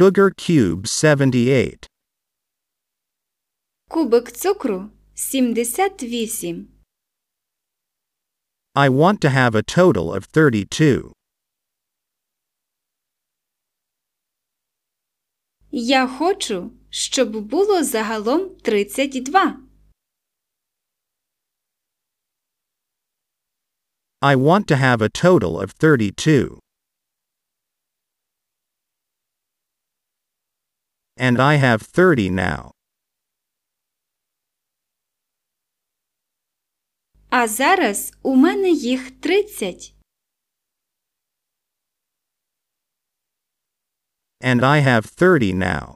Sugar cube 78. Кубик цукру 78. I want to have a total of 32. Я хочу, щоб було загалом 32. I want to have a total of 32. And I have 30 now. А зараз у мене їх 30. And I have 30 now.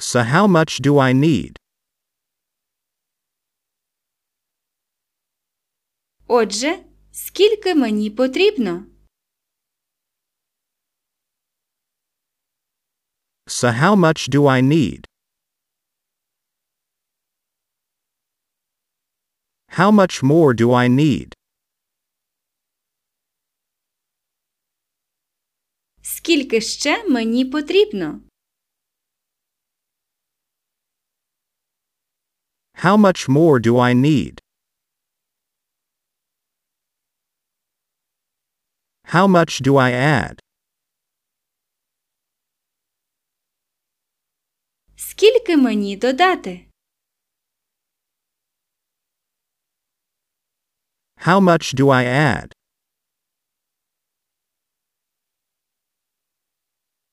So how much do I need? Отже, скільки мені потрібно? So how much do I need? How much more do I need? Скільки ще мені потрібно? How much more do I need? How much do I add? Скільки мені додати? How much do I add?